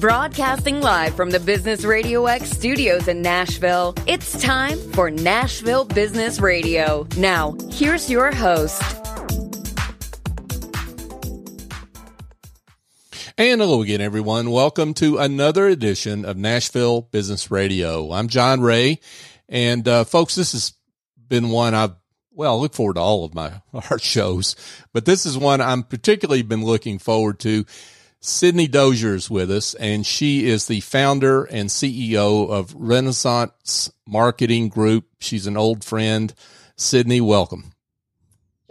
Broadcasting live from the Business Radio X studios in Nashville, it's time for Nashville Business Radio. Now, here's your host. And hello again, everyone. Welcome to another edition of Nashville Business Radio. I'm John Ray. And, uh, folks, this has been one I've well, I look forward to all of my our shows, but this is one I'm particularly been looking forward to. Sydney Dozier is with us, and she is the founder and CEO of Renaissance Marketing Group. She's an old friend. Sydney, welcome.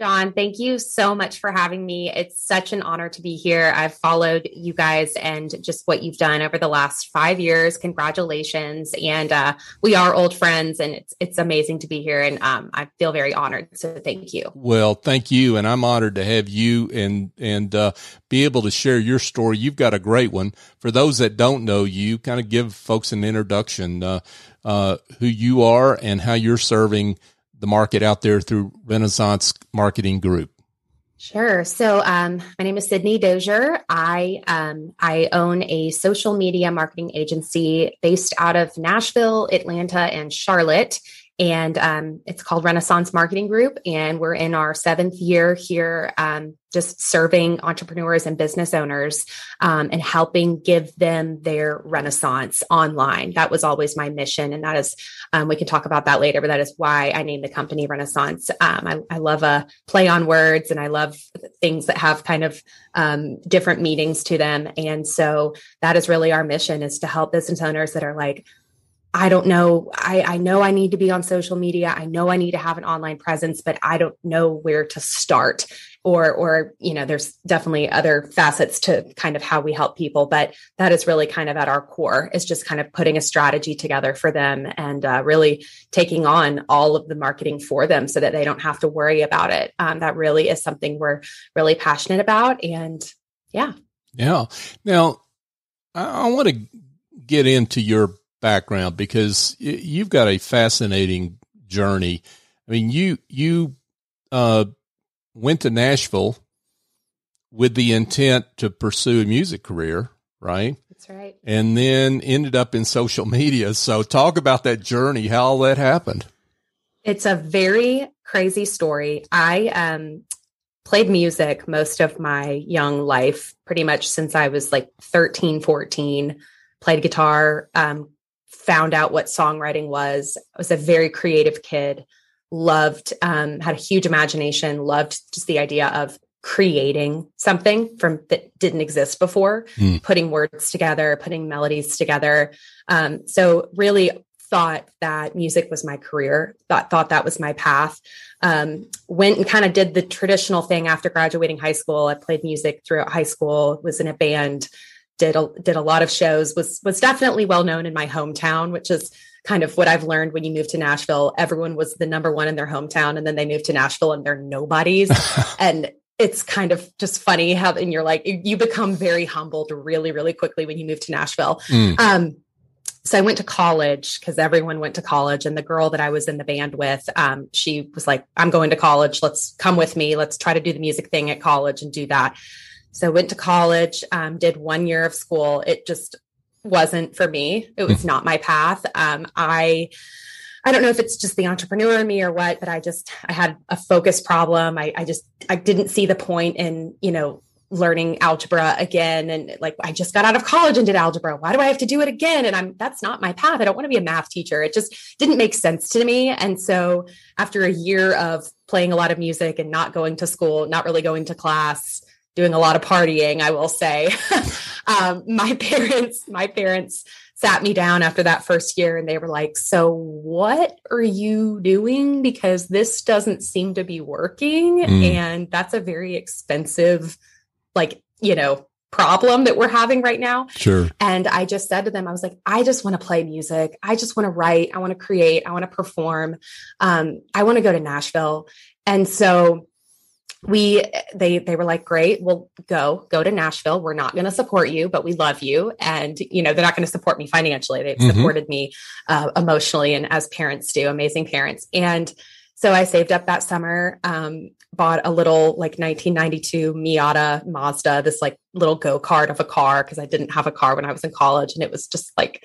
John, thank you so much for having me. It's such an honor to be here. I've followed you guys and just what you've done over the last five years. Congratulations! And uh, we are old friends, and it's it's amazing to be here. And um, I feel very honored. So thank you. Well, thank you, and I'm honored to have you and and uh, be able to share your story. You've got a great one. For those that don't know you, kind of give folks an introduction, uh, uh who you are and how you're serving the market out there through Renaissance Marketing Group? Sure. So, um, my name is Sydney Dozier. I um, I own a social media marketing agency based out of Nashville, Atlanta, and Charlotte and um, it's called Renaissance Marketing Group. And we're in our seventh year here, um, just serving entrepreneurs and business owners um, and helping give them their renaissance online. That was always my mission. And that is, um, we can talk about that later, but that is why I named the company Renaissance. Um, I, I, love a play on words and I love things that have kind of um, different meanings to them. And so that is really our mission is to help business owners that are like, I don't know. I, I know I need to be on social media. I know I need to have an online presence, but I don't know where to start. Or, or, you know, there's definitely other facets to kind of how we help people, but that is really kind of at our core is just kind of putting a strategy together for them and uh, really taking on all of the marketing for them so that they don't have to worry about it. Um, that really is something we're really passionate about. And yeah. Yeah. Now, I, I want to get into your background because you've got a fascinating journey. I mean, you you uh, went to Nashville with the intent to pursue a music career, right? That's right. And then ended up in social media. So talk about that journey, how all that happened. It's a very crazy story. I um played music most of my young life, pretty much since I was like 13, 14, played guitar, um, found out what songwriting was. I was a very creative kid, loved, um, had a huge imagination, loved just the idea of creating something from that didn't exist before, mm. putting words together, putting melodies together. Um, so really thought that music was my career, thought thought that was my path. Um, went and kind of did the traditional thing after graduating high school. I played music throughout high school, was in a band, did a, did a lot of shows was was definitely well known in my hometown which is kind of what I've learned when you move to Nashville everyone was the number one in their hometown and then they move to Nashville and they're nobodies and it's kind of just funny how and you're like you become very humbled really really quickly when you move to Nashville mm. um, so I went to college because everyone went to college. And the girl that I was in the band with, um, she was like, I'm going to college. Let's come with me. Let's try to do the music thing at college and do that. So went to college, um, did one year of school. It just wasn't for me. It was hmm. not my path. Um, I, I don't know if it's just the entrepreneur in me or what, but I just, I had a focus problem. I, I just, I didn't see the point in, you know, learning algebra again. And like, I just got out of college and did algebra. Why do I have to do it again? And I'm, that's not my path. I don't want to be a math teacher. It just didn't make sense to me. And so after a year of playing a lot of music and not going to school, not really going to class, doing a lot of partying, I will say. um, my parents, my parents sat me down after that first year and they were like, So what are you doing? Because this doesn't seem to be working. Mm. And that's a very expensive, like, you know, problem that we're having right now. Sure. And I just said to them, I was like, I just want to play music. I just want to write. I want to create. I want to perform. Um, I want to go to Nashville. And so we they they were like great we'll go go to nashville we're not going to support you but we love you and you know they're not going to support me financially they've mm-hmm. supported me uh, emotionally and as parents do amazing parents and So I saved up that summer, um, bought a little like 1992 Miata Mazda, this like little go kart of a car because I didn't have a car when I was in college, and it was just like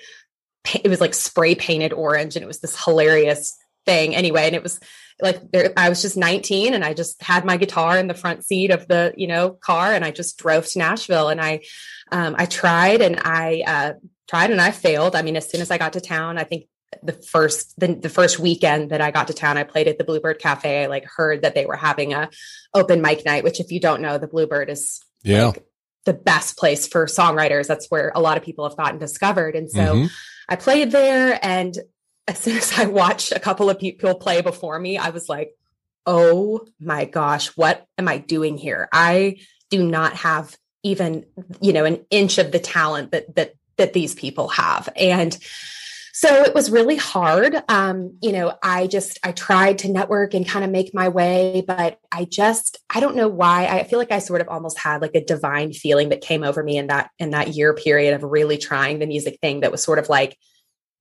it was like spray painted orange, and it was this hilarious thing anyway. And it was like there, I was just 19, and I just had my guitar in the front seat of the you know car, and I just drove to Nashville, and I um, I tried and I uh, tried and I failed. I mean, as soon as I got to town, I think the first the, the first weekend that I got to town, I played at the Bluebird Cafe. I like heard that they were having a open mic night, which if you don't know, the Bluebird is yeah like, the best place for songwriters. That's where a lot of people have gotten discovered. And so mm-hmm. I played there, and as soon as I watched a couple of people play before me, I was like, "Oh my gosh, what am I doing here? I do not have even you know an inch of the talent that that that these people have." And so it was really hard um, you know i just i tried to network and kind of make my way but i just i don't know why i feel like i sort of almost had like a divine feeling that came over me in that in that year period of really trying the music thing that was sort of like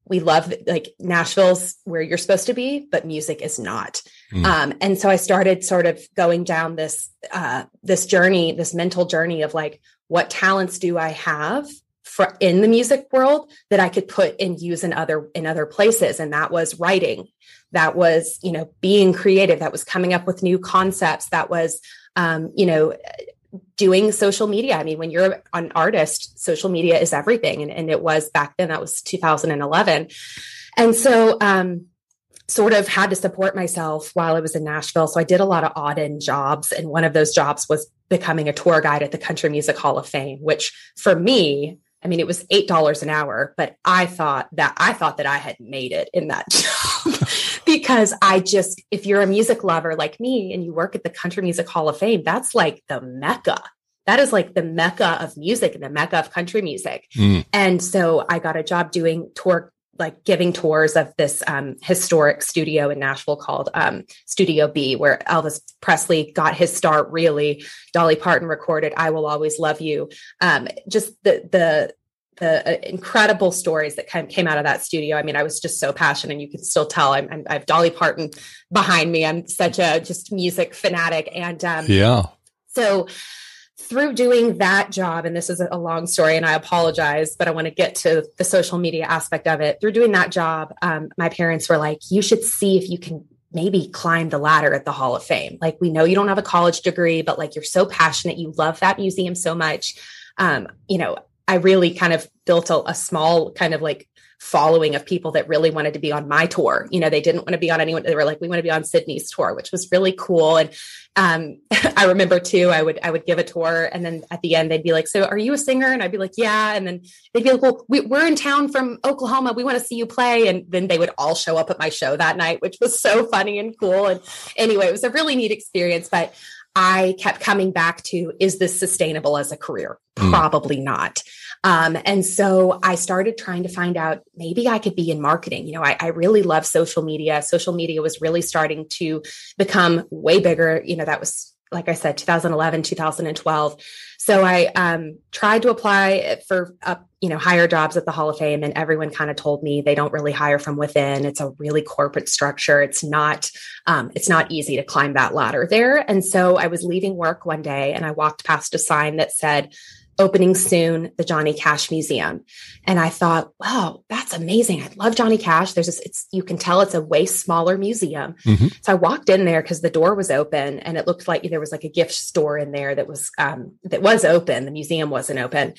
we love like nashville's where you're supposed to be but music is not. Mm. um, and so i started sort of going down this uh, this journey this mental journey of like what talents do i have for, in the music world that I could put and use in other in other places? And that was writing. That was you know being creative. That was coming up with new concepts. That was um, you know doing social media I mean when you're an artist social media is everything and, and it was back then that was 2011 and so um, sort of had to support myself while I was in Nashville. So I did a lot of odd end jobs. And one of those jobs was becoming a tour guide at the Country Music Hall of Fame, which for me I mean, it was eight dollars an hour, but I thought that I thought that I had made it in that job because I just, if you're a music lover like me and you work at the Country Music Hall of Fame, that's like the mecca. That is like the mecca of music and the mecca of country music. Mm. And so I got a job doing tour like giving tours of this um, historic studio in Nashville called um, Studio B, where Elvis Presley got his start. Really, Dolly Parton recorded "I Will Always Love You." Um, just the the the uh, incredible stories that came, came out of that studio. I mean, I was just so passionate, and you can still tell. I'm, I'm i have Dolly Parton behind me. I'm such a just music fanatic, and um, yeah. So through doing that job, and this is a long story, and I apologize, but I want to get to the social media aspect of it. Through doing that job, um, my parents were like, you should see if you can maybe climb the ladder at the Hall of Fame. Like, we know you don't have a college degree, but like you're so passionate, you love that museum so much. Um, you know, I really kind of built a, a small kind of like following of people that really wanted to be on my tour. You know, they didn't want to be on anyone. They were like, we want to be on Sydney's tour, which was really cool. And um, I remember too, I would I would give a tour, and then at the end they'd be like, "So, are you a singer?" And I'd be like, "Yeah." And then they'd be like, "Well, we, are in town from Oklahoma. We want to see you play." And then they would all show up at my show that night, which was so funny and cool. And anyway, it was a really neat experience. But I kept coming back to: Is this sustainable as a career? Mm. Probably not. Um, and so I started trying to find out maybe I could be in marketing. You know, I, I, really love social media. Social media was really starting to become way bigger. You know, that was like I said, 2011, 2012. So I um, tried to apply for uh, you know higher jobs at the Hall of Fame, and everyone kind of told me they don't really hire from within. It's a really corporate structure. It's not um, it's not easy to climb that ladder there. And so I was leaving work one day, and I walked past a sign that said opening soon the Johnny Cash Museum. And I thought, wow, that's amazing. I love Johnny Cash. There's this, it's, you can tell it's a way smaller museum. Mm-hmm. So I walked in there because the door was open and it looked like there was like a gift store in there that was, um, that was open. The museum wasn't open.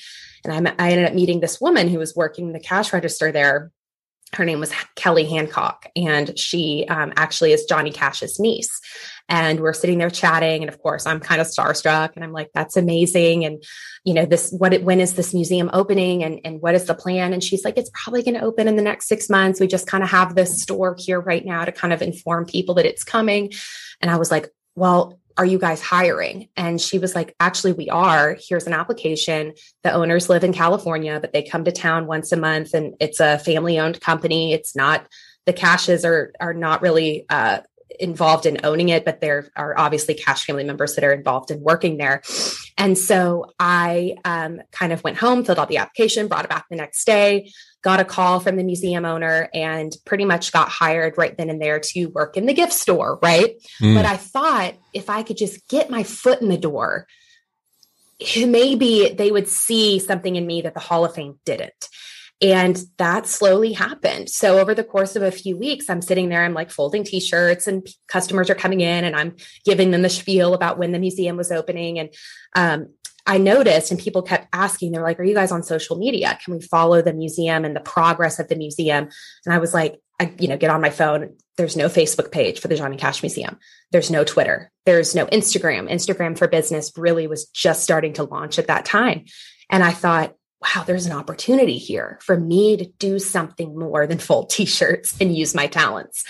And I, I ended up meeting this woman who was working the cash register there her name was Kelly Hancock, and she um, actually is Johnny Cash's niece. And we're sitting there chatting, and of course, I'm kind of starstruck, and I'm like, "That's amazing!" And you know, this what? When is this museum opening? And and what is the plan? And she's like, "It's probably going to open in the next six months. We just kind of have this store here right now to kind of inform people that it's coming." And I was like, "Well, are you guys hiring? And she was like, actually, we are. Here's an application. The owners live in California, but they come to town once a month and it's a family owned company. It's not, the cashes are, are not really, uh, involved in owning it, but there are obviously Cash family members that are involved in working there. And so I um, kind of went home, filled out the application, brought it back the next day, got a call from the museum owner, and pretty much got hired right then and there to work in the gift store. Right. Mm. But I thought if I could just get my foot in the door, maybe they would see something in me that the Hall of Fame didn't. And that slowly happened. So over the course of a few weeks, I'm sitting there, I'm like folding t-shirts and customers are coming in and I'm giving them the spiel about when the museum was opening. And um, I noticed and people kept asking, they're like, are you guys on social media? Can we follow the museum and the progress of the museum? And I was like, I, you know, get on my phone. There's no Facebook page for the Johnny Cash Museum. There's no Twitter. There's no Instagram. Instagram for business really was just starting to launch at that time. And I thought, wow, there's an opportunity here for me to do something more than fold t-shirts and use my talents.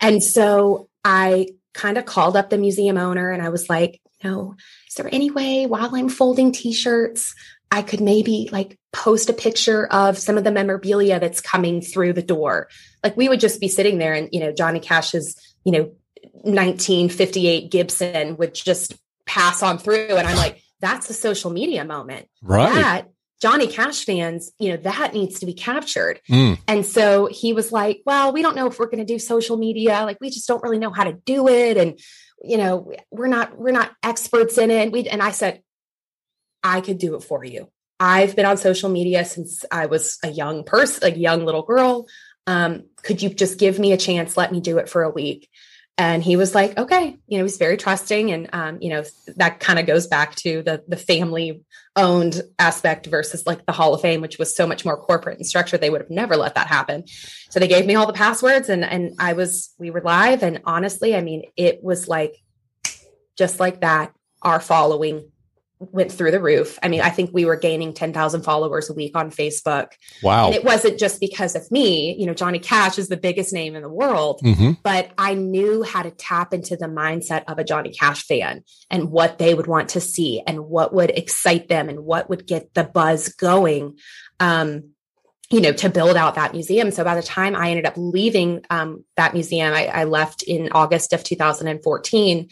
And so I kind of called up the museum owner and I was like, no, is there any way while I'm folding t-shirts, I could maybe like post a picture of some of the memorabilia that's coming through the door. Like we would just be sitting there and, you know, Johnny Cash's, you know, 1958 Gibson would just pass on through. And I'm like, that's a social media moment. Right. That Johnny Cash fans, you know, that needs to be captured. Mm. And so he was like, well, we don't know if we're going to do social media. Like, we just don't really know how to do it. And, you know, we're not, we're not experts in it. We, and I said, I could do it for you. I've been on social media since I was a young person, a young little girl. Um, could you just give me a chance? Let me do it for a week. And he was like, okay, you know, he's very trusting. And, um, you know, that kind of goes back to the, the family owned aspect versus like the Hall of Fame, which was so much more corporate and structured. They would have never let that happen. So they gave me all the passwords and, and I was, we were live. And honestly, I mean, it was like, just like that, our following went through the roof. I mean, I think we were gaining 10,000 followers a week on Facebook. Wow. And it wasn't just because of me. You know, Johnny Cash is the biggest name in the world, mm-hmm. but I knew how to tap into the mindset of a Johnny Cash fan and what they would want to see and what would excite them and what would get the buzz going. Um, you know, to build out that museum. So by the time I ended up leaving um, that museum, I, I left in August of 2014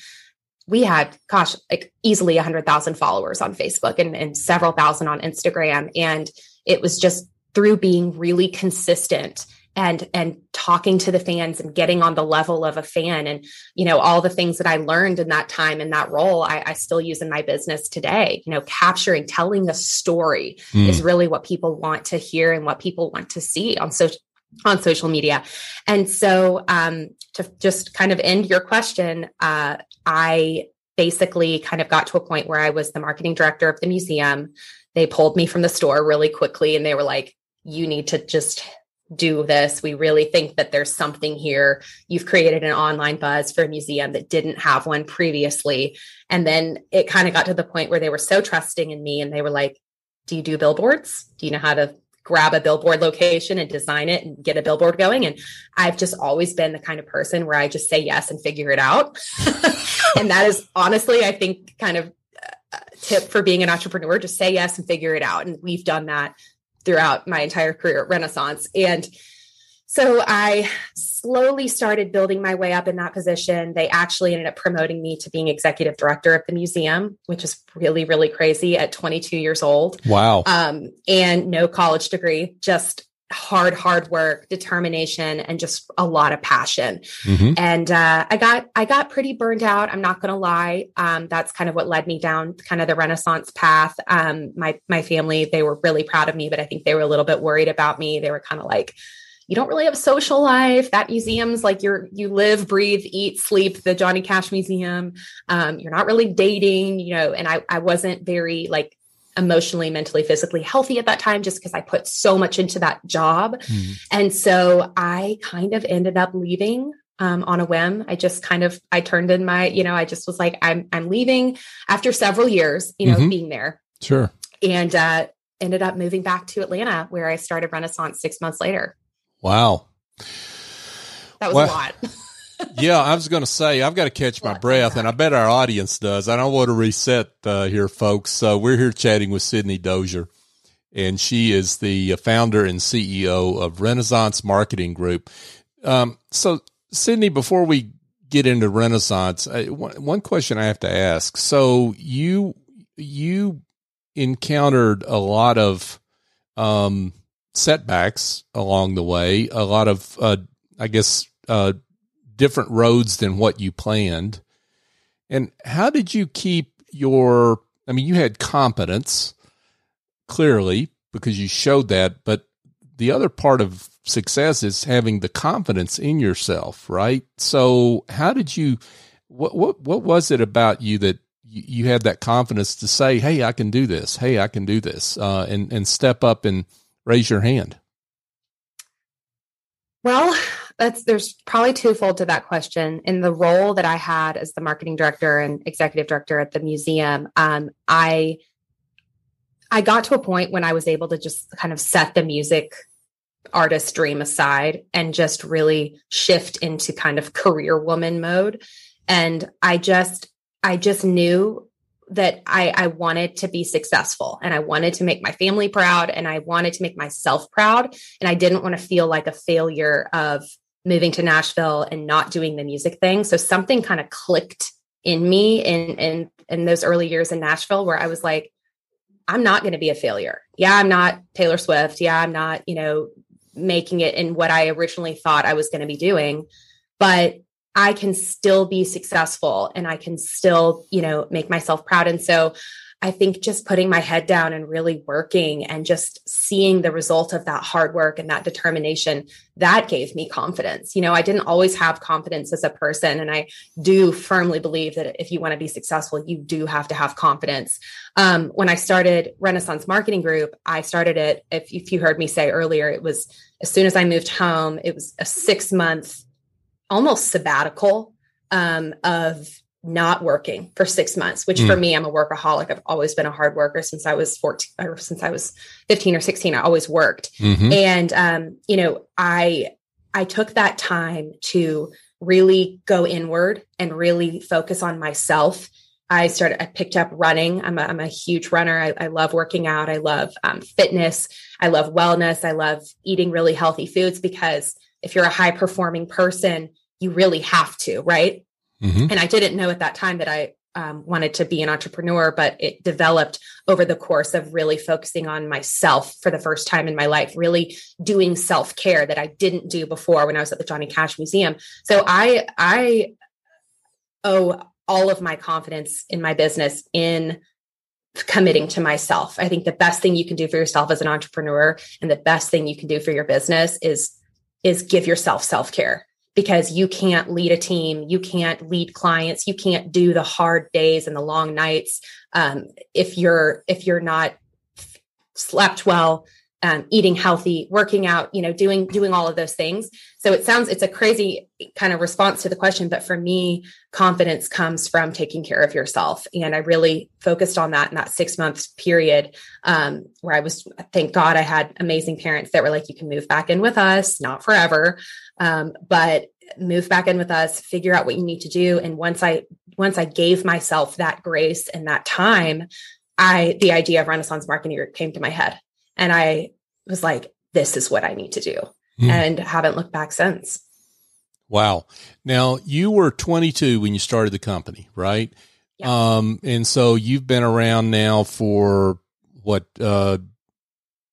we had, gosh, like easily 100,000 followers on Facebook and, and several thousand on Instagram. And it was just through being really consistent and and talking to the fans and getting on the level of a fan and you know all the things that i learned in that time in that role i, I still use in my business today you know capturing telling the story mm. is really what people want to hear and what people want to see on social on social media and so um, to just kind of end your question uh, I basically kind of got to a point where I was the marketing director of the museum. They pulled me from the store really quickly and they were like, you need to just do this. We really think that there's something here. You've created an online buzz for a museum that didn't have one previously. And then it kind of got to the point where they were so trusting in me and they were like, Do you do billboards? Do you know how to grab a billboard location and design it and get a billboard going. And I've just always been the kind of person where I just say yes and figure it out. and that is honestly, I think, kind of tip for being an entrepreneur just say yes and figure it out. And we've done that throughout my entire career at Renaissance. And so I slowly started building my way up in that position. They actually ended up promoting me to being executive director of the museum, which is really, really crazy at 22 years old. Wow. Um, and no college degree, just hard, hard work, determination, and just a lot of passion. Mm-hmm. And uh, I got I got pretty burned out. I'm not going to lie. Um, that's kind of what led me down kind of the Renaissance path. Um, my my family they were really proud of me, but I think they were a little bit worried about me. They were kind of like you don't really have social life. That museum's like you're you live, breathe, eat, sleep. The Johnny Cash Museum. Um, you're not really dating, you know. And I I wasn't very like emotionally, mentally, physically healthy at that time just because I put so much into that job. Mm. And so I kind of ended up leaving um, on a whim. I just kind of I turned in my, you know, I just was like, I'm I'm leaving after several years, you know, mm-hmm. being there. Sure. And uh ended up moving back to Atlanta where I started Renaissance six months later. Wow. That was well, a lot. yeah, I was going to say I've got to catch my breath, and I bet our audience does. I don't want to reset uh, here, folks. So we're here chatting with Sydney Dozier, and she is the founder and CEO of Renaissance Marketing Group. Um, so, Sydney, before we get into Renaissance, I, one, one question I have to ask. So you you encountered a lot of um, setbacks along the way, a lot of uh, I guess uh, different roads than what you planned. And how did you keep your? I mean, you had competence clearly because you showed that, but the other part of success is having the confidence in yourself, right? So, how did you? What what what was it about you that you, had that confidence to say, "Hey, I can do this. Hey, I can do this," uh, and and step up and raise your hand? Well, that's there's probably twofold to that question. In the role that I had as the marketing director and executive director at the museum, um, I I got to a point when I was able to just kind of set the music artist dream aside and just really shift into kind of career woman mode. And I just, I just knew that I, I wanted to be successful and I wanted to make my family proud and I wanted to make myself proud. And I didn't want to feel like a failure of moving to Nashville and not doing the music thing. So something kind of clicked in me in, in, in those early years in Nashville where I was like, I'm not going to be a failure. Yeah, I'm not Taylor Swift. Yeah, I'm not, you know, making it in what I originally thought I was going to be doing, but I can still be successful and I can still, you know, make myself proud. And so I think just putting my head down and really working and just seeing the result of that hard work and that determination, that gave me confidence. You know, I didn't always have confidence as a person. And I do firmly believe that if you want to be successful, you do have to have confidence. Um, when I started Renaissance Marketing Group, I started it, if, if you heard me say earlier, it was as soon as I moved home, it was a six month, almost sabbatical um, of not working for six months, which mm. for me, I'm a workaholic. I've always been a hard worker since I was 14 or since I was 15 or 16. I always worked. Mm-hmm. And, um, you know, I, I took that time to really go inward and really focus on myself. I started, I picked up running. I'm a, I'm a huge runner. I, I love working out. I love um, fitness. I love wellness. I love eating really healthy foods because if you're a high performing person, you really have to, right? Mm-hmm. And I didn't know at that time that I um, wanted to be an entrepreneur, but it developed over the course of really focusing on myself for the first time in my life, really doing self care that I didn't do before when I was at the Johnny Cash Museum. So I, I owe all of my confidence in my business in committing to myself. I think the best thing you can do for yourself as an entrepreneur and the best thing you can do for your business is is give yourself self-care because you can't lead a team, you can't lead clients, you can't do the hard days and the long nights. Um, if you're if you're not slept well, um, eating healthy, working out, you know, doing doing all of those things. So it sounds it's a crazy kind of response to the question, but for me, confidence comes from taking care of yourself, and I really focused on that in that six months period um, where I was. Thank God I had amazing parents that were like, "You can move back in with us, not forever." Um, but move back in with us, figure out what you need to do. And once I once I gave myself that grace and that time, I the idea of Renaissance Marketing came to my head. And I was like, this is what I need to do. Mm. And haven't looked back since. Wow. Now you were 22 when you started the company, right? Yeah. Um, and so you've been around now for what, uh,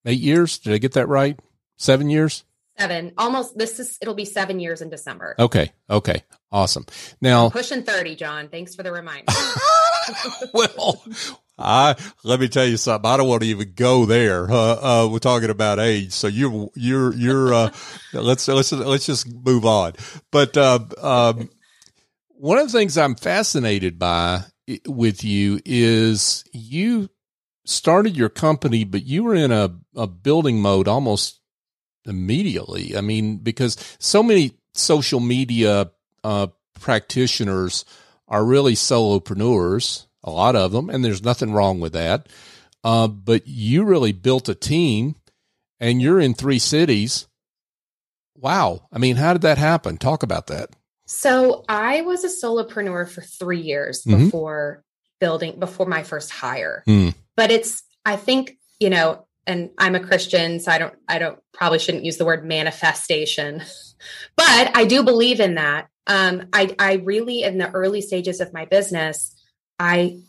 eight years? Did I get that right? Seven years? Seven, almost. This is it'll be seven years in December. Okay, okay, awesome. Now I'm pushing thirty, John. Thanks for the reminder. well, I let me tell you something. I don't want to even go there. Uh, uh, we're talking about age, so you're you're you're. Uh, let's let's let's just move on. But uh, um, one of the things I'm fascinated by with you is you started your company, but you were in a, a building mode almost immediately. I mean, because so many social media uh, practitioners are really solopreneurs, a lot of them, and there's nothing wrong with that. Uh, but you really built a team and you're in three cities. Wow. I mean, how did that happen? Talk about that. So I was a solopreneur for three years mm-hmm. before building, before my first hire. Mm. But it's, I think, you know, and I'm a Christian, so I don't, I don't probably shouldn't use the word manifestation, but I do believe in that. um, I, I really, in the early stages of my business, I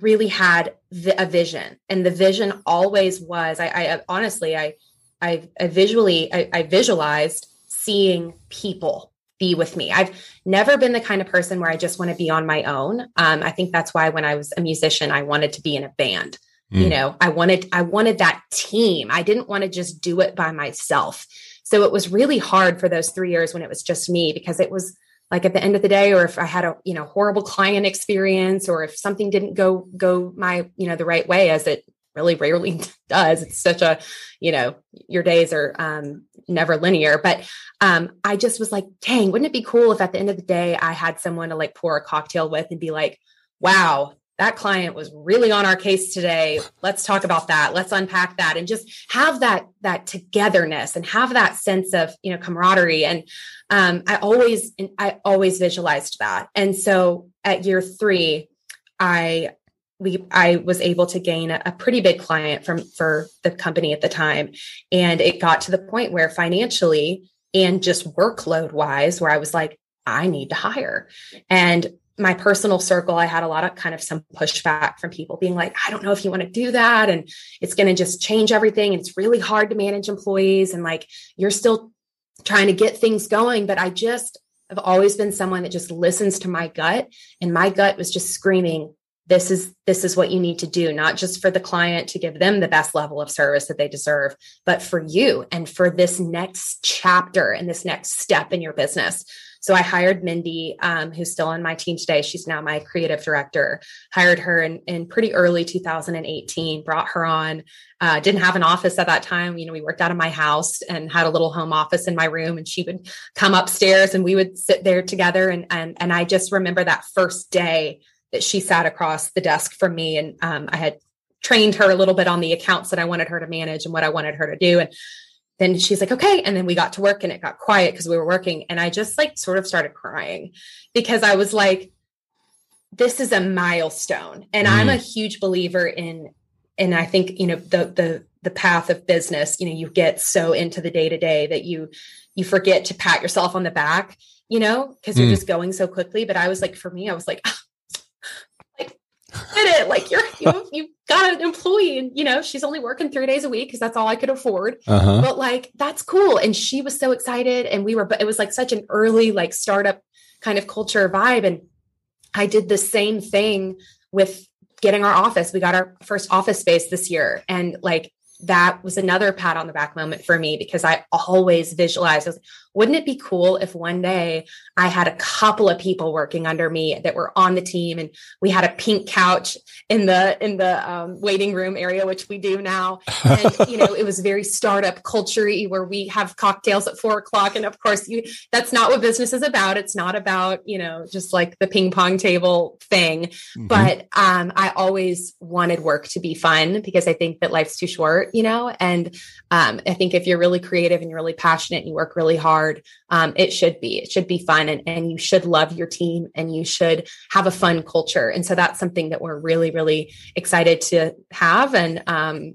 really had the, a vision, and the vision always was. I, I honestly, I, I, I visually, I, I visualized seeing people be with me. I've never been the kind of person where I just want to be on my own. Um, I think that's why when I was a musician, I wanted to be in a band. Mm. You know, I wanted I wanted that team. I didn't want to just do it by myself. So it was really hard for those 3 years when it was just me because it was like at the end of the day or if i had a you know horrible client experience or if something didn't go go my you know the right way as it really rarely does. It's such a you know your days are um never linear. But um i just was like dang wouldn't it be cool if at the end of the day i had someone to like pour a cocktail with and be like wow that client was really on our case today. Let's talk about that. Let's unpack that and just have that that togetherness and have that sense of you know camaraderie. And um, i always i always visualized that. And so at year three i we i was able to gain a, a pretty big client from for the company at the time. And it got to the point where financially and just workload wise where i was like i need to hire. And my personal circle, I had a lot of kind of some pushback from people being like, I don't know if you want to do that. And it's going to just change everything. And it's really hard to manage employees. And like, you're still trying to get things going. But I just have always been someone that just listens to my gut. And my gut was just screaming, this is this is what you need to do not just for the client to give them the best level of service that they deserve but for you and for this next chapter and this next step in your business so I hired Mindy, um, who's still on my team today. She's now my creative director. Hired her in, in pretty early 2018, brought her on. Uh, didn't have an office at that time. You know, we worked out of my house and had a little home office in my room, and she would come upstairs and we would sit there together. And and and I just remember that first day that she sat across the desk from me, and um, I had trained her a little bit on the accounts that I wanted her to manage and what I wanted her to do. And then she's like, okay. And then we got to work and it got quiet because we were working. And I just like sort of started crying because I was like, this is a milestone. And mm. I'm a huge believer in, and I think, you know, the, the, the path of business, you know, you get so into the day to day that you, you forget to pat yourself on the back, you know, because you're mm. just going so quickly. But I was like, for me, I was like, did it. Like you're you you got an employee and you know, she's only working three days a week because that's all I could afford. Uh-huh. But like that's cool. And she was so excited. And we were, but it was like such an early, like startup kind of culture vibe. And I did the same thing with getting our office. We got our first office space this year. And like that was another pat on the back moment for me because I always visualized, I was, wouldn't it be cool if one day I had a couple of people working under me that were on the team and we had a pink couch in the in the um, waiting room area, which we do now. And you know, it was very startup culture where we have cocktails at four o'clock. And of course, you that's not what business is about. It's not about, you know, just like the ping pong table thing. Mm-hmm. But um, I always wanted work to be fun because I think that life's too short, you know, and um, I think if you're really creative and you're really passionate and you work really hard, um, it should be. It should be fun and, and you should love your team and you should have a fun culture. And so that's something that we're really, really excited to have. And um,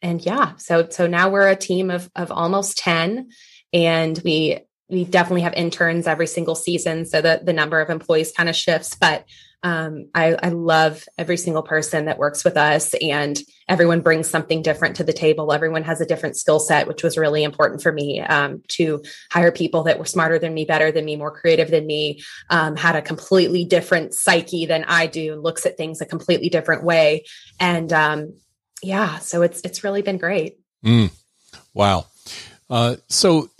and yeah, so so now we're a team of of almost 10 and we we definitely have interns every single season so that the number of employees kind of shifts but um, I, I love every single person that works with us and everyone brings something different to the table. Everyone has a different skill set which was really important for me um, to hire people that were smarter than me better than me more creative than me um, had a completely different psyche than i do looks at things a completely different way. And um, yeah so it's it's really been great. Mm. wow. Uh, so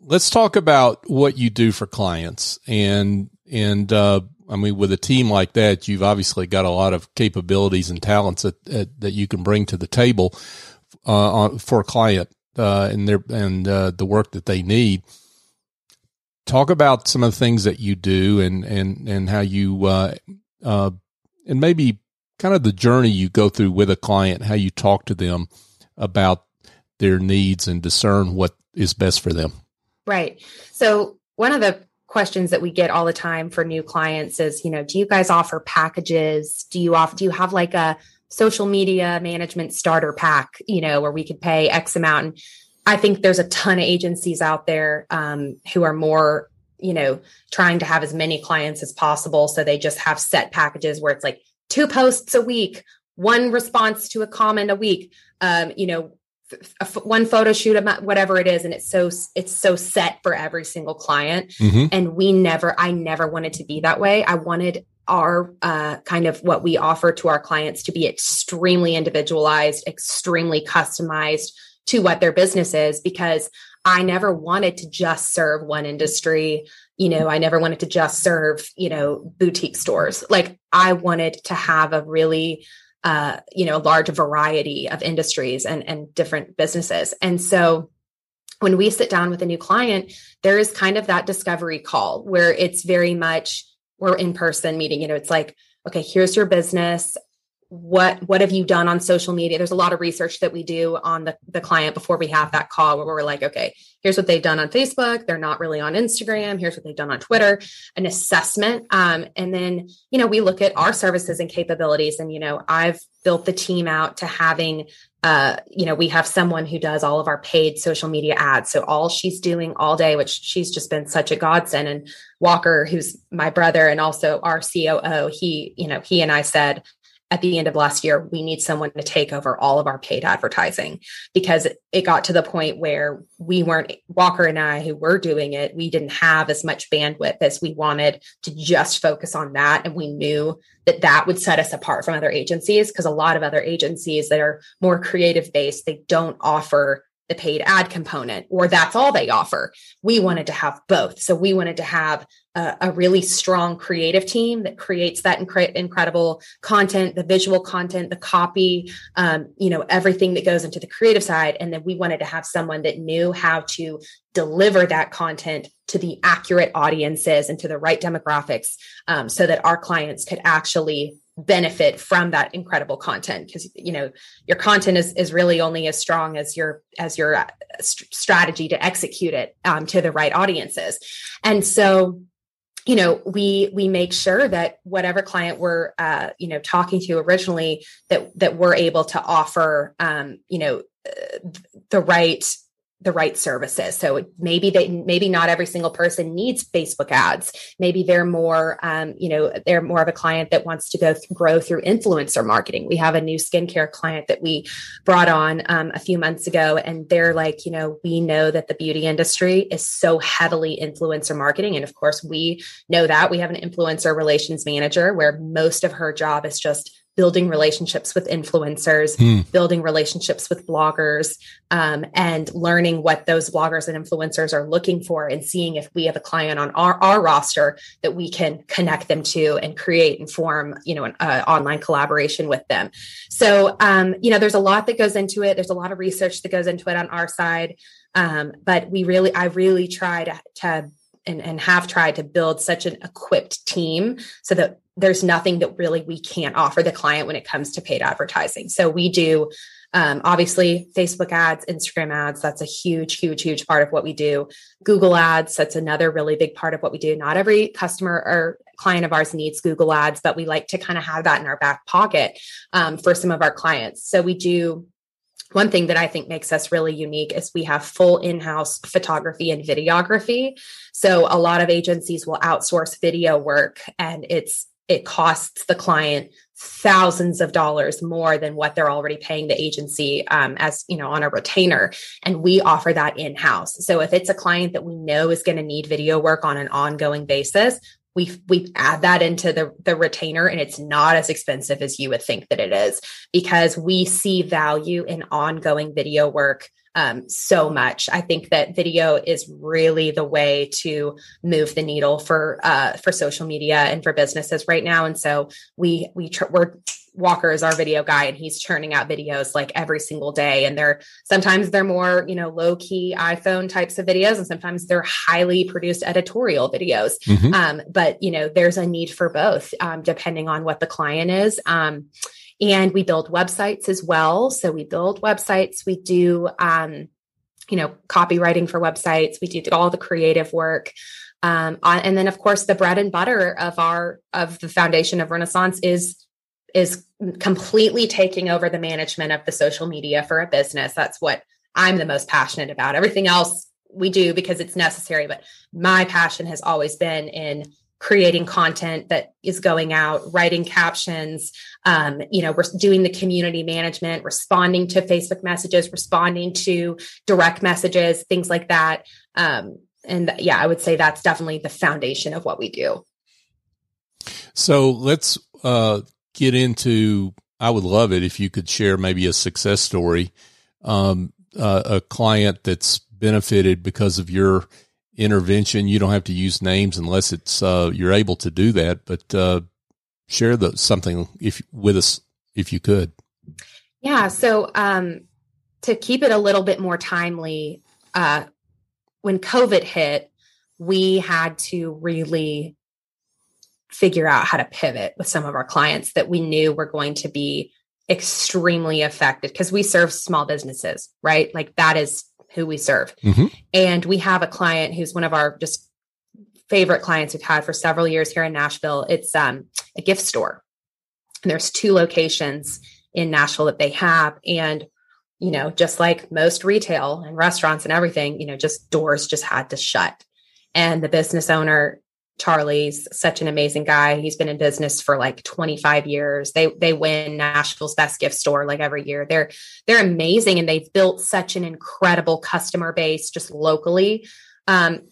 let's talk about what you do for clients and and uh, I mean, with a team like that, you've obviously got a lot of capabilities and talents that that, that you can bring to the table uh, on, for a client uh, and their and uh, the work that they need. Talk about some of the things that you do and and and how you uh, uh, and maybe kind of the journey you go through with a client, how you talk to them about their needs and discern what is best for them. Right. So one of the questions that we get all the time for new clients is, you know, do you guys offer packages? Do you offer, do you have like a social media management starter pack, you know, where we could pay X amount? And I think there's a ton of agencies out there um, who are more you know, trying to have as many clients as possible. So they just have set packages where it's like two posts a week, one response to a comment a week, um, you know, one photo shoot whatever it is and it's so it's so set for every single client mm-hmm. and we never i never wanted to be that way i wanted our uh, kind of what we offer to our clients to be extremely individualized extremely customized to what their business is because I never wanted to just serve one industry. You know, I never wanted to just serve, you know, boutique stores. Like I wanted to have a really, uh, you know, a large variety of industries and, and different businesses. And so when we sit down with a new client, there is kind of that discovery call where it's very much we're in person meeting. You know, it's like, okay, here's your business what what have you done on social media? There's a lot of research that we do on the, the client before we have that call where we're like okay here's what they've done on facebook. They're not really on instagram. Here's what they've done on twitter. An assessment um, and then you know we look at our services and capabilities. And you know i've built the team out to having uh, you know, we have someone who does all of our paid social media ads. So all she's doing all day, which she's just been such a godsend. And Walker, who's my brother and also our COO, he, you know, he and I said, at the end of last year, we need someone to take over all of our paid advertising because it got to the point where we weren't, Walker and I, who were doing it, we didn't have as much bandwidth as we wanted to just focus on that. And we knew that that would set us apart from other agencies because a lot of other agencies that are more creative based, they don't offer the paid ad component, or that's all they offer. We wanted to have both. So we wanted to have a, a really strong creative team that creates that incre- incredible content, the visual content, the copy, um, you know, everything that goes into the creative side. And then we wanted to have someone that knew how to deliver that content to the accurate audiences and to the right demographics um, so that our clients could actually benefit from that incredible content because you know your content is is really only as strong as your as your uh, st- strategy to execute it um, to the right audiences and so you know we we make sure that whatever client we're uh, you know talking to originally that that we're able to offer um, you know uh, the right the right services. So maybe they maybe not every single person needs Facebook ads. Maybe they're more um, you know they're more of a client that wants to go grow through influencer marketing. We have a new skincare client that we brought on um, a few months ago, and they're like, you know, we know that the beauty industry is so heavily influencer marketing, and of course we know that we have an influencer relations manager where most of her job is just building relationships with influencers, mm. building relationships with bloggers, um, and learning what those bloggers and influencers are looking for, and seeing if we have a client on our, our roster that we can connect them to and create and form, you know, an uh, online collaboration with them. So, um, you know, there's a lot that goes into it. There's a lot of research that goes into it on our side, um, but we really, I really try to, to and, and have tried to build such an equipped team so that there's nothing that really we can't offer the client when it comes to paid advertising. So we do um, obviously Facebook ads, Instagram ads, that's a huge, huge, huge part of what we do. Google ads, that's another really big part of what we do. Not every customer or client of ours needs Google ads, but we like to kind of have that in our back pocket um, for some of our clients. So we do one thing that I think makes us really unique is we have full in house photography and videography. So a lot of agencies will outsource video work and it's it costs the client thousands of dollars more than what they're already paying the agency um, as you know on a retainer. And we offer that in house so if it's a client that we know is going to need video work on an ongoing basis we we add that into the the retainer and it's not as expensive as you would think that it is because we see value in ongoing video work um, so much. I think that video is really the way to move the needle for uh, for social media and for businesses right now. And so we we tr- we're Walker is our video guy and he's churning out videos like every single day. And they're sometimes they're more, you know, low key iPhone types of videos and sometimes they're highly produced editorial videos. Mm-hmm. Um, but, you know, there's a need for both um, depending on what the client is. Um, and we build websites as well. So we build websites, we do, um, you know, copywriting for websites, we do all the creative work. Um, and then of course the bread and butter of our of the foundation of renaissance is is completely taking over the management of the social media for a business that's what i'm the most passionate about everything else we do because it's necessary. But my passion has always been in creating content that is going out, writing captions, um, you know, we're doing the community management, responding to Facebook messages, responding to direct messages, things like that. Um, and yeah, I would say that's definitely the foundation of what we do. So let's uh, get into. I would love it if you could share maybe a success story, um, uh, a client that's benefited because of your intervention. You don't have to use names unless it's uh, you're able to do that, but uh, share the something if with us if you could. Yeah. So um, to keep it a little bit more timely, uh, when COVID hit, we had to really figure out how to pivot with some of our clients that we knew were going to be extremely affected because we serve small businesses, right? Like that is who we serve. Mm-hmm. And we have a client who's one of our just favorite clients we've had for several years here in Nashville. It's um, a gift store. And there's two locations in Nashville that they have. And, you know, just like most retail and restaurants and everything, you know, just doors just had to shut. And the business owner, Charlie's such an amazing guy. He's been in business for like 25 years. They they win Nashville's best gift store like every year. They're they're amazing and they've built such an incredible customer base just locally. Um,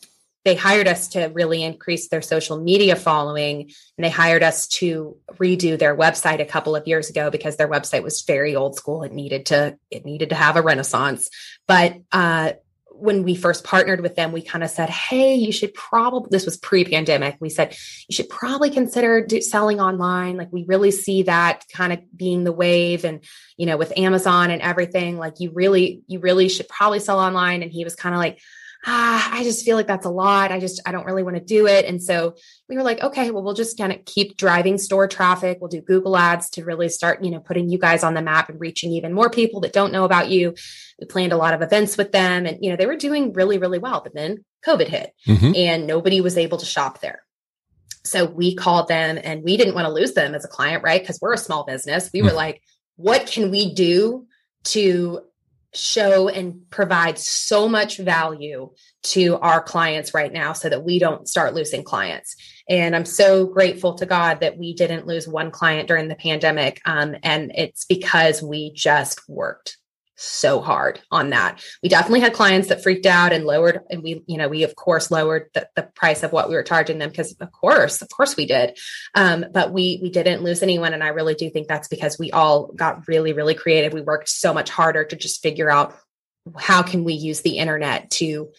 they hired us to really increase their social media following and they hired us to redo their website a couple of years ago because their website was very old school it needed to it needed to have a renaissance but uh, when we first partnered with them, we kind of said, Hey, you should probably, this was pre pandemic. We said, you should probably consider do, selling online. Like we really see that kind of being the wave. And, you know, with Amazon and everything, like you really, you really should probably sell online. And he was kind of like, ah, I just feel like that's a lot. I just, I don't really want to do it. And so we were like, okay, well, we'll just kind of keep driving store traffic. We'll do Google ads to really start, you know, putting you guys on the map and reaching even more people that don't know about you. We planned a lot of events with them and, you know, they were doing really, really well. But then COVID hit mm-hmm. and nobody was able to shop there. So we called them and we didn't want to lose them as a client, right? Because we're a small business. We mm-hmm. were like, what can we do to show and provide so much value to our clients right now so that we don't start losing clients. And I'm so grateful to God that we didn't lose one client during the pandemic. Um, and it's because we just worked so hard on that. We definitely had clients that freaked out and lowered, and we, you know, we of course lowered the, the price of what we were charging them because of course, of course we did. Um, but we we didn't lose anyone, and I really do think that's because we all got really really creative. We worked so much harder to just figure out how can we use the internet to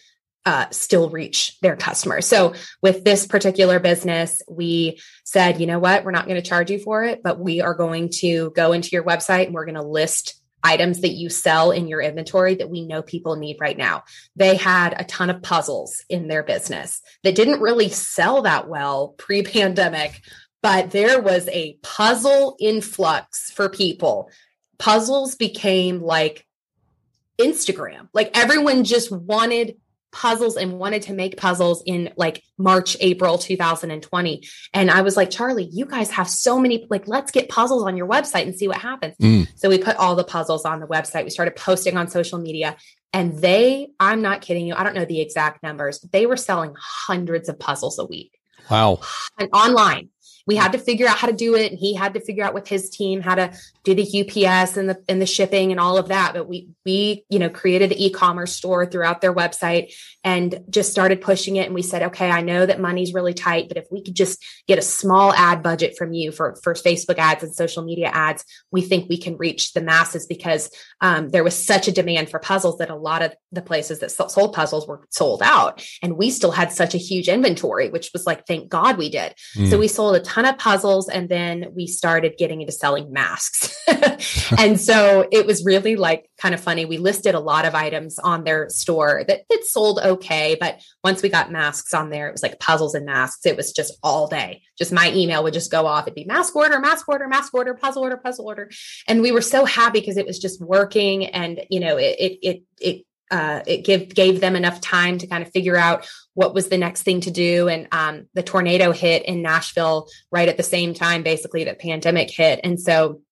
uh, still reach their customers. So with this particular business, we said, you know what, we're not going to charge you for it, but we are going to go into your website and we're going to list items that you sell in your inventory that we know people need right now. They had a ton of puzzles in their business that didn't really sell that well pre pandemic, but there was a puzzle influx for people. Puzzles became like Instagram. Like everyone just wanted puzzles and wanted to make puzzles in like March, April 2020. And I was like, Charlie, you guys have so many, like, let's get puzzles on your website and see what happens. Mm. So we put all the puzzles on the website. We started posting on social media. And they, I'm not kidding you, I don't know the exact numbers, but they were selling hundreds of puzzles a week. Wow. And online we had to figure out how to do it and he had to figure out with his team how to do the UPS and the and the shipping and all of that. But we we you know created the e-commerce store throughout their website and just started pushing it. And we said okay I know that money's really tight but if we could just get a small ad budget from you for for Facebook ads and social media ads we think we can reach the masses because um, there was such a demand for puzzles that a lot of the places that sold puzzles were sold out and we still had such a huge inventory which was like thank god we did mm. so we sold a ton of puzzles and then we started getting into selling masks. and so it was really like kind of funny. We listed a lot of items on their store that, that sold okay. But once we got masks on there, it was like puzzles and masks. It was just all day. Just my email would just go off. It'd be mask order, mask order, mask order, puzzle order, puzzle order. And we were so happy because it was just working and, you know, it, it, it, it uh, it give, gave them enough time to kind of figure out what was the next thing to do. And um, the tornado hit in Nashville right at the same time, basically, that pandemic hit. And so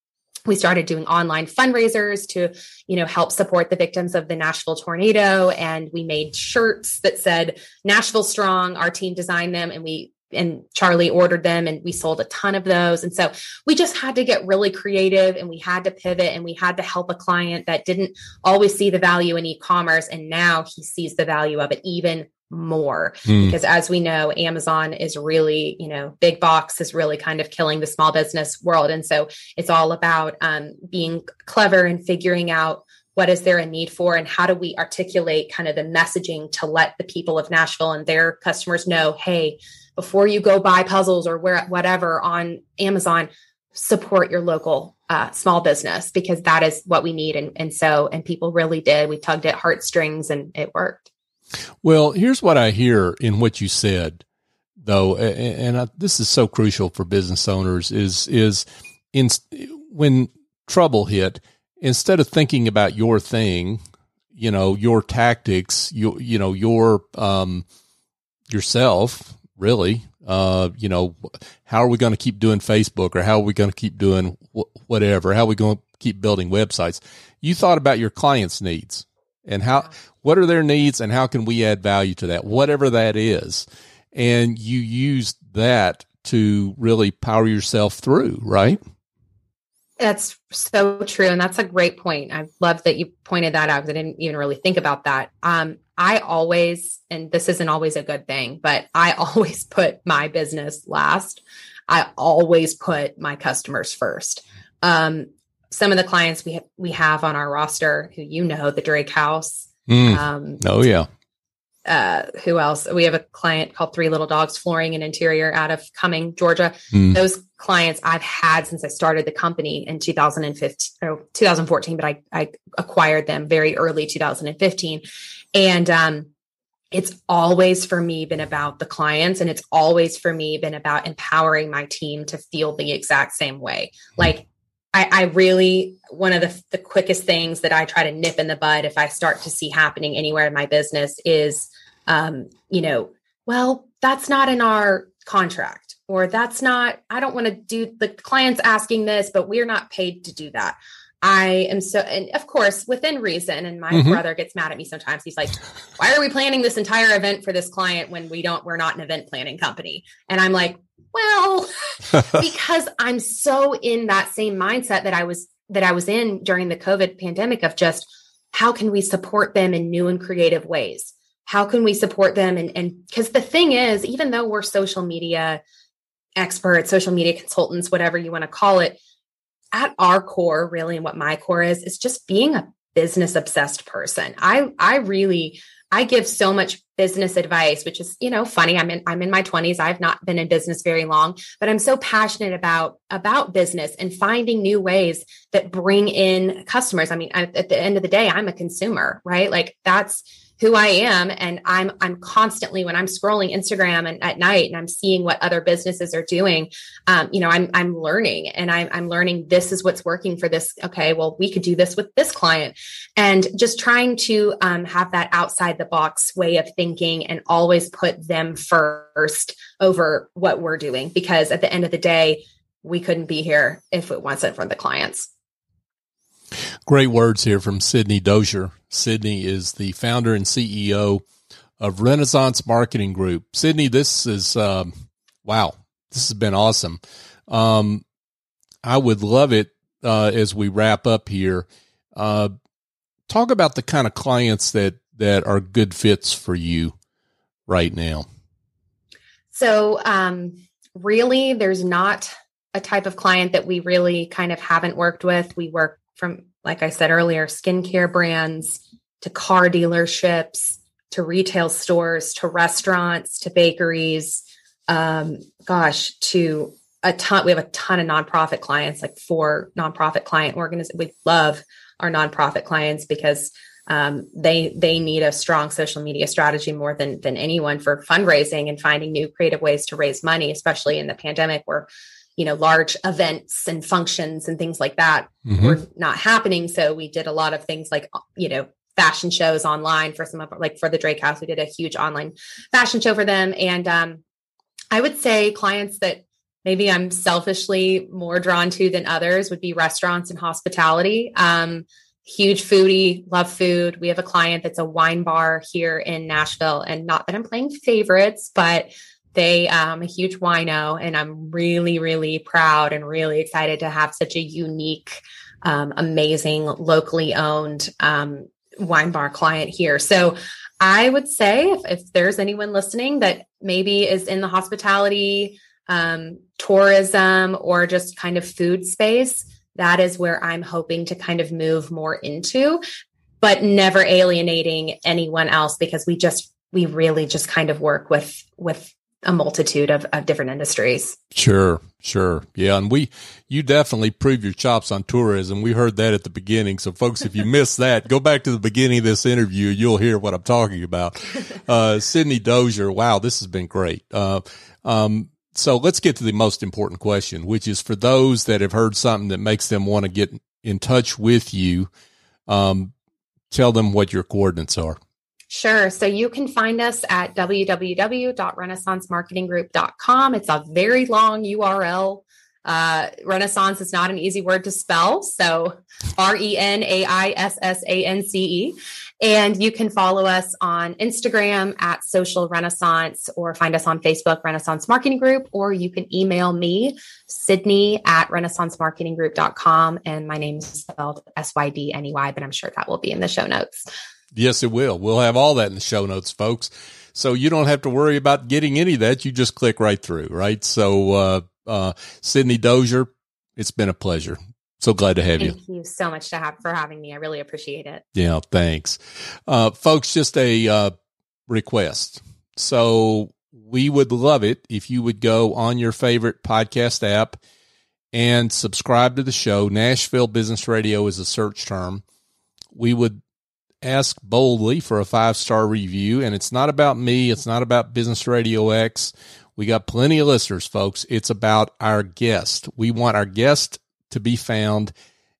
we started doing online fundraisers to you know help support the victims of the nashville tornado and we made shirts that said nashville strong our team designed them and we and charlie ordered them and we sold a ton of those. And so we just had to get really creative and we had to pivot and we had to help a client that didn't always see the value in e-commerce and now he sees the value of it even more. Mm. because as we know amazon is really you know big box is really kind of killing the small business world. And so it's all about um, being clever and figuring out what is there a need for and how do we articulate kind of the messaging to let the people of nashville and their customers know hey before you go buy puzzles or where whatever on amazon support your local uh, small business because that is what we need. And, and so and people really did. We tugged at heartstrings and it worked. Well, here's what I hear in what you said, though, and I, this is so crucial for business owners: is is in when trouble hit, instead of thinking about your thing, you know, your tactics, you you know, your um, yourself, really, uh, you know, how are we going to keep doing Facebook, or how are we going to keep doing wh- whatever? How are we going to keep building websites? You thought about your clients' needs and how what are their needs and how can we add value to that? Whatever that is. And you use that to really power yourself through right? That's so true and that's a great point. I love that you pointed that out because i didn't even really think about that. Um, i always and this isn't always a good thing but i always put my business last i always put my customers first um, some of the clients we ha- we have on our roster who you know the Drake House. Mm. Um, oh yeah. Uh, who else? We have a client called Three Little Dogs Flooring and Interior out of Cumming, Georgia. Mm. Those clients I've had since I started the company in 2015 or 2014, but I, I acquired them very early 2015. And um, it's always for me been about the clients and it's always for me been about empowering my team to feel the exact same way. Like I, I, really one of the, the quickest things that I try to nip in the bud if I start to see happening anywhere in my business is, um, you know, well, that's not in our contract, or that's not. I don't want to do the client's asking this, but we're not paid to do that. I am so, and of course, within reason. And my mm-hmm. brother gets mad at me sometimes. He's like, "Why are we planning this entire event for this client when we don't? We're not an event planning company." And I'm like, well, because I'm so in that same mindset that I was that I was in during the COVID pandemic of just how can we support them in new and creative ways? How can we support them? And and because the thing is, even though we're social media experts, social media consultants, whatever you want to call it, at our core, really, and what my core is, is just being a business obsessed person. I I really I give so much business advice, which is, you know, funny. I'm in I'm in my 20s. I've not been in business very long, but I'm so passionate about about business and finding new ways that bring in customers. I mean, at the end of the day, I'm a consumer, right? Like that's who I am. And I'm, I'm constantly when I'm scrolling Instagram and at night and I'm seeing what other businesses are doing, um, you know, I'm, I'm learning and I'm, I'm learning this is what's working for this. Okay. Well, we could do this with this client and just trying to um, have that outside the box way of thinking and always put them first over what we're doing. Because at the end of the day, we couldn't be here if it wasn't for the clients. Great words here from Sydney Dozier. Sydney is the founder and CEO of Renaissance Marketing Group. Sydney, this is um, wow. This has been awesome. Um, I would love it uh, as we wrap up here. Uh, talk about the kind of clients that that are good fits for you right now. So, um, really, there's not a type of client that we really kind of haven't worked with. We work from like I said earlier, skincare brands to car dealerships to retail stores to restaurants to bakeries. Um, gosh, to a ton. We have a ton of nonprofit clients, like four nonprofit client organizations. We love our nonprofit clients because um, they they need a strong social media strategy more than than anyone for fundraising and finding new creative ways to raise money, especially in the pandemic where you know large events and functions and things like that mm-hmm. were not happening so we did a lot of things like you know fashion shows online for some of like for the drake house we did a huge online fashion show for them and um i would say clients that maybe I'm selfishly more drawn to than others would be restaurants and hospitality. Um, huge foodie, love food. We have a client that's a wine bar here in Nashville, and not that I'm playing favorites, but they um a huge wino, and I'm really, really proud and really excited to have such a unique, um, amazing, locally owned um, wine bar client here. So I would say if, if there's anyone listening that maybe is in the hospitality, um, tourism, or just kind of food space, that is where I'm hoping to kind of move more into, but never alienating anyone else because we just we really just kind of work with with a multitude of, of different industries. Sure, sure. Yeah. And we, you definitely prove your chops on tourism. We heard that at the beginning. So folks, if you missed that, go back to the beginning of this interview. You'll hear what I'm talking about. Uh, Sydney Dozier. Wow. This has been great. Uh, um, so let's get to the most important question, which is for those that have heard something that makes them want to get in touch with you. Um, tell them what your coordinates are. Sure. So you can find us at www.renaissancemarketinggroup.com. It's a very long URL. Uh, Renaissance is not an easy word to spell. So R E N A I S S A N C E. And you can follow us on Instagram at Social Renaissance or find us on Facebook, Renaissance Marketing Group, or you can email me, Sydney at renaissancemarketinggroup.com. And my name is spelled S Y D N E Y, but I'm sure that will be in the show notes. Yes, it will. We'll have all that in the show notes, folks. So you don't have to worry about getting any of that. You just click right through, right? So, uh, uh, Sydney Dozier, it's been a pleasure. So glad to have Thank you. Thank you so much to have for having me. I really appreciate it. Yeah, thanks. Uh, folks, just a uh, request. So we would love it if you would go on your favorite podcast app and subscribe to the show. Nashville Business Radio is a search term. We would ask boldly for a five star review. And it's not about me. It's not about Business Radio X. We got plenty of listeners, folks. It's about our guest. We want our guest to be found.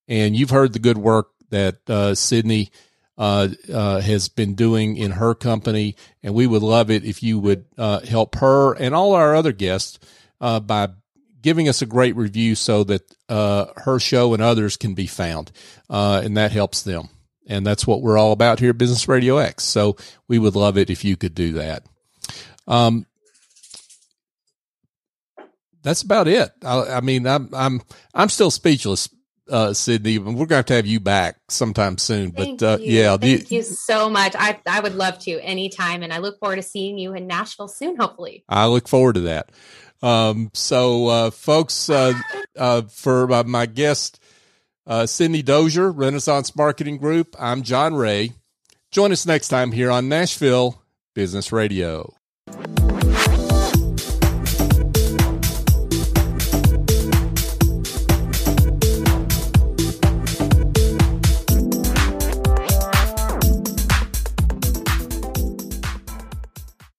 And you've heard the good work that uh, Sydney uh, uh, has been doing in her company. And we would love it if you would uh, help her and all our other guests uh, by giving us a great review so that uh, her show and others can be found. and that helps them. And that's what we're all about here at Business Radio X. So we would love it if you could do that. Um, that's about it. I, I, mean, I'm, I'm, I'm still speechless, uh, Sydney. We're going to have to have you back sometime soon. Thank but, uh, yeah. Thank you, you so much. I, I would love to anytime. And I look forward to seeing you in Nashville soon, hopefully. I look forward to that. Um, so, uh, folks, uh, uh, for my guest, uh, Sydney Dozier, Renaissance Marketing Group. I'm John Ray. Join us next time here on Nashville Business Radio.